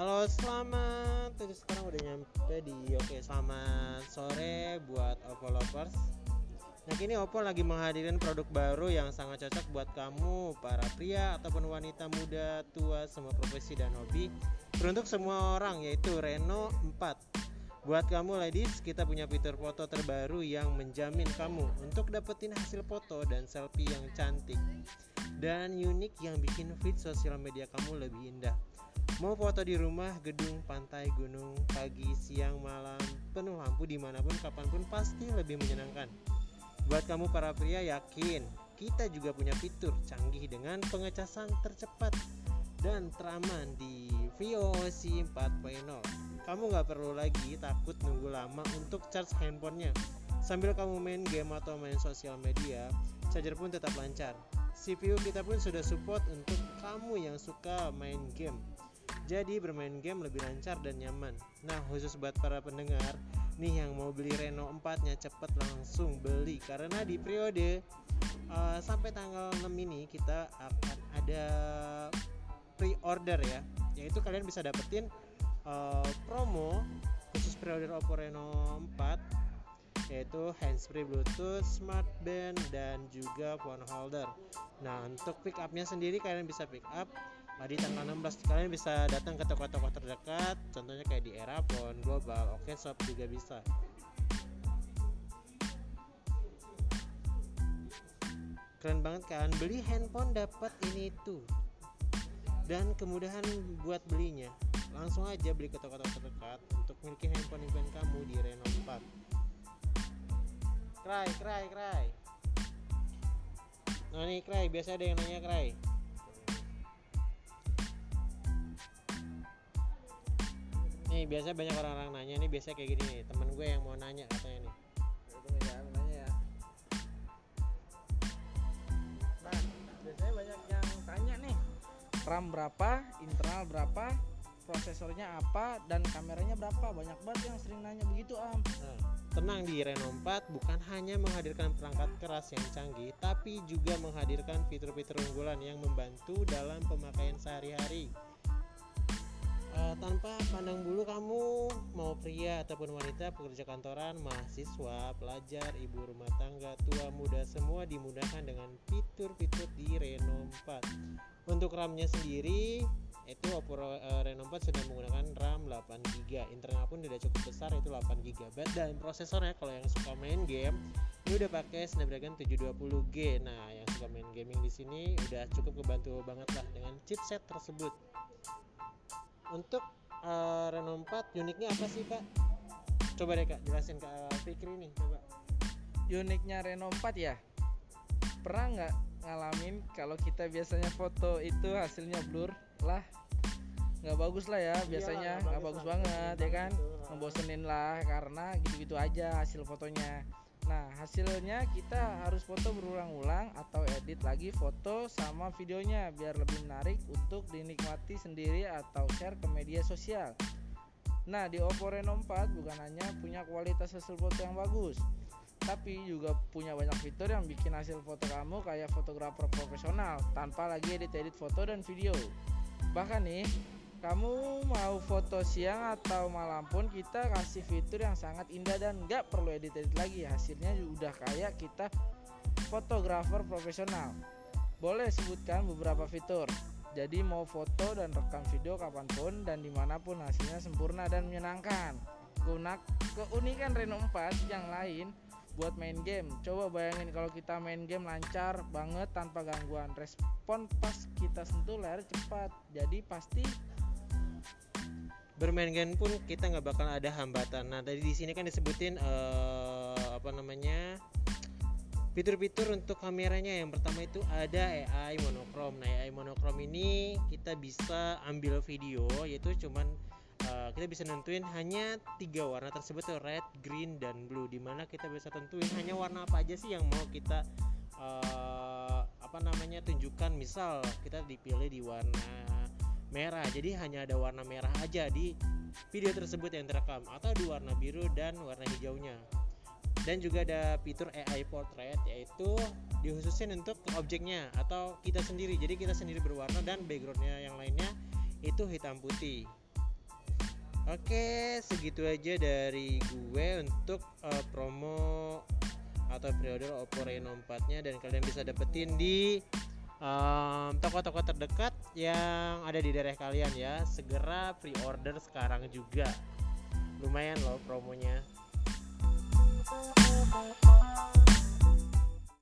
selamat. Tadi sekarang udah nyampe di Oke selamat sore buat Oppo lovers. Nah kini Oppo lagi menghadirkan produk baru yang sangat cocok buat kamu Para pria ataupun wanita muda, tua, semua profesi dan hobi. Beruntuk semua orang yaitu Reno 4 Buat kamu ladies, kita punya fitur foto terbaru yang menjamin kamu Untuk dapetin hasil foto dan selfie yang cantik dan unik yang bikin feed sosial media kamu lebih indah. Mau foto di rumah, gedung, pantai, gunung, pagi, siang, malam, penuh lampu di mana pun, kapan pun pasti lebih menyenangkan. Buat kamu para pria yakin, kita juga punya fitur canggih dengan pengecasan tercepat dan teraman di VOC 4.0. Kamu nggak perlu lagi takut nunggu lama untuk charge handphonenya. Sambil kamu main game atau main sosial media, charger pun tetap lancar. CPU kita pun sudah support untuk kamu yang suka main game. Jadi bermain game lebih lancar dan nyaman. Nah, khusus buat para pendengar, nih yang mau beli Reno 4-nya cepet langsung beli karena di periode uh, sampai tanggal 6 ini kita akan ada pre-order ya. Yaitu kalian bisa dapetin uh, promo khusus periode Oppo Reno 4 yaitu handsfree bluetooth, smart band dan juga phone holder nah untuk pick upnya sendiri kalian bisa pick up di tanggal 16 kalian bisa datang ke toko-toko terdekat contohnya kayak di era phone global. Oke shop juga bisa. Keren banget kan? Beli handphone dapat ini tuh. Dan kemudahan buat belinya. Langsung aja beli ke toko-toko terdekat untuk miliki handphone impian kamu di Reno 4 Krai, krai, krai. Nah nih krai, biasa ada yang nanya krai. Nih biasa banyak orang-orang nanya nih biasa kayak gini nih temen gue yang mau nanya katanya nih. Ya, nanya ya. Nah, biasanya banyak yang tanya nih. RAM berapa, internal berapa, prosesornya apa, dan kameranya berapa? Banyak banget yang sering nanya begitu, Am. Nah, Tenang di Reno 4 bukan hanya menghadirkan perangkat keras yang canggih, tapi juga menghadirkan fitur-fitur unggulan yang membantu dalam pemakaian sehari-hari. Uh, tanpa pandang bulu kamu mau pria ataupun wanita, pekerja kantoran, mahasiswa, pelajar, ibu rumah tangga, tua muda semua dimudahkan dengan fitur-fitur di Reno 4. Untuk RAM-nya sendiri itu Oppo uh, Reno 4 sudah menggunakan RAM 8GB internal pun tidak cukup besar itu 8GB dan prosesornya kalau yang suka main game ini udah pakai Snapdragon 720G nah yang suka main gaming di sini udah cukup kebantu banget lah dengan chipset tersebut untuk uh, Reno 4 uniknya apa sih pak coba deh kak jelasin ke uh, Fikri nih coba. Uniknya Reno 4 ya? Pernah nggak ngalamin kalau kita biasanya foto itu hasilnya blur? Lah nggak bagus lah ya biasanya nggak bagus, bagus banget ya kan? membosenin lah karena gitu-gitu aja hasil fotonya nah hasilnya kita harus foto berulang-ulang atau edit lagi foto sama videonya biar lebih menarik untuk dinikmati sendiri atau share ke media sosial. Nah di Oppo Reno 4 bukan hanya punya kualitas hasil foto yang bagus tapi juga punya banyak fitur yang bikin hasil foto kamu kayak fotografer profesional tanpa lagi edit-edit foto dan video. Bahkan nih kamu mau foto siang atau malam pun kita kasih fitur yang sangat indah dan nggak perlu edit-edit lagi. Hasilnya udah kayak kita fotografer profesional. Boleh sebutkan beberapa fitur. Jadi mau foto dan rekam video kapan pun dan di mana pun hasilnya sempurna dan menyenangkan. Guna keunikan Reno 4 yang lain buat main game. Coba bayangin kalau kita main game lancar banget tanpa gangguan. Respon pas kita sentuh layar cepat. Jadi pasti bermain game pun kita nggak bakal ada hambatan. Nah tadi di sini kan disebutin uh, apa namanya fitur-fitur untuk kameranya yang pertama itu ada AI monochrome. Nah AI monochrome ini kita bisa ambil video yaitu cuman uh, kita bisa nentuin hanya tiga warna tersebut tuh red, green dan blue. Di mana kita bisa tentuin hanya warna apa aja sih yang mau kita uh, apa namanya tunjukkan. Misal kita dipilih di warna merah. Jadi hanya ada warna merah aja di video tersebut yang terekam. Atau di warna biru dan warna hijaunya. Dan juga ada fitur AI portrait yaitu dikhususin untuk objeknya atau kita sendiri. Jadi kita sendiri berwarna dan backgroundnya yang lainnya itu hitam putih. Oke, segitu aja dari gue untuk uh, promo atau pre-order Oppo Reno 4-nya dan kalian bisa dapetin di um, toko-toko terdekat yang ada di daerah kalian ya. Segera pre-order sekarang juga. Lumayan loh promonya.